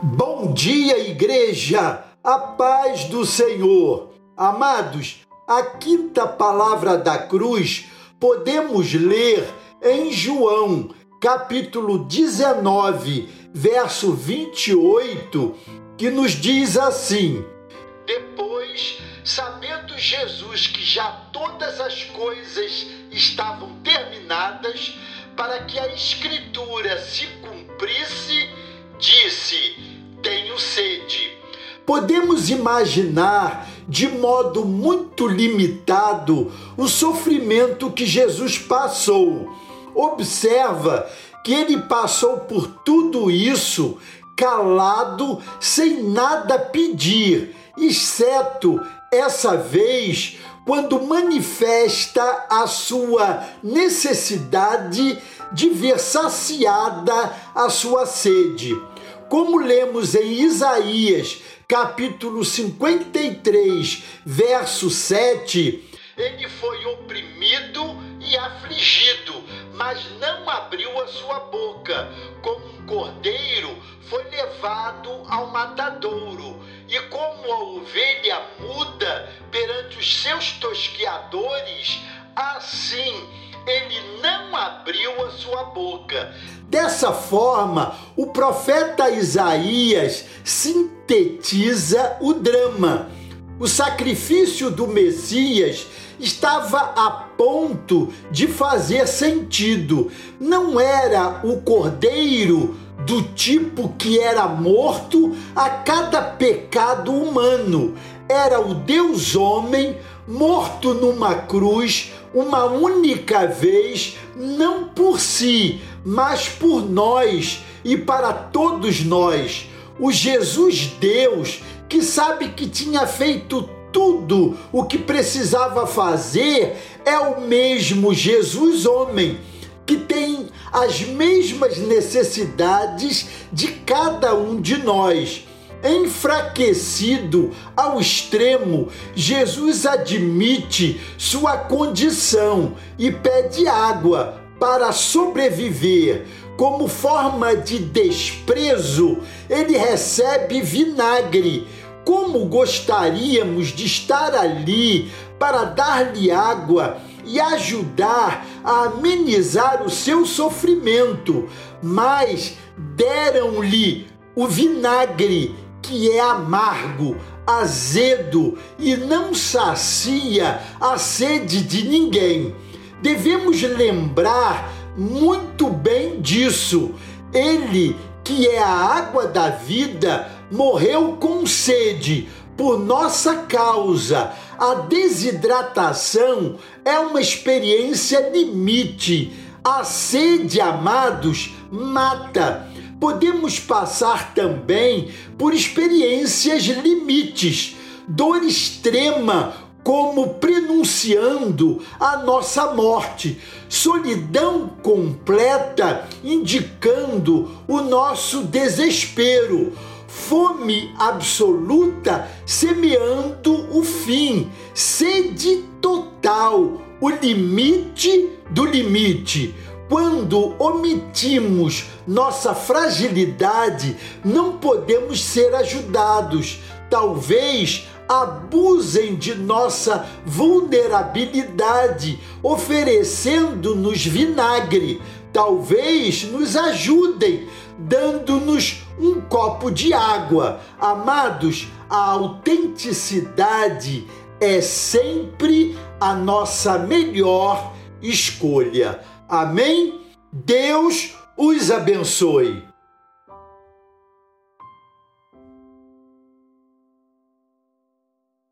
Bom dia, igreja! A paz do Senhor! Amados, a quinta palavra da cruz podemos ler em João, capítulo 19, verso 28, que nos diz assim: Depois, sabendo Jesus que já todas as coisas estavam terminadas, para que a Escritura se cumprisse, disse: tenho sede. Podemos imaginar de modo muito limitado o sofrimento que Jesus passou. Observa que ele passou por tudo isso calado, sem nada pedir, exceto essa vez quando manifesta a sua necessidade de ver saciada a sua sede. Como lemos em Isaías, capítulo 53, verso 7, ele foi oprimido e afligido, mas não abriu a sua boca. Como um cordeiro, foi levado ao matadouro, e como a ovelha muda perante os seus tosqueadores, assim ele não abriu a sua boca. Dessa forma, o profeta Isaías sintetiza o drama. O sacrifício do Messias estava a ponto de fazer sentido. Não era o cordeiro do tipo que era morto a cada pecado humano. Era o Deus homem morto numa cruz uma única vez, não por si, mas por nós e para todos nós. O Jesus Deus, que sabe que tinha feito tudo o que precisava fazer, é o mesmo Jesus homem, que tem as mesmas necessidades de cada um de nós. Enfraquecido ao extremo, Jesus admite sua condição e pede água para sobreviver. Como forma de desprezo, ele recebe vinagre. Como gostaríamos de estar ali para dar-lhe água e ajudar a amenizar o seu sofrimento, mas deram-lhe o vinagre que é amargo, azedo e não sacia a sede de ninguém. Devemos lembrar muito bem disso. Ele, que é a água da vida, morreu com sede por nossa causa. A desidratação é uma experiência limite. A sede, amados, mata podemos passar também por experiências limites, dor extrema, como prenunciando a nossa morte, solidão completa, indicando o nosso desespero, fome absoluta, semeando o fim, sede total, o limite do limite. Quando omitimos nossa fragilidade, não podemos ser ajudados. Talvez abusem de nossa vulnerabilidade, oferecendo-nos vinagre. Talvez nos ajudem, dando-nos um copo de água. Amados, a autenticidade é sempre a nossa melhor escolha. Amém? Deus os abençoe.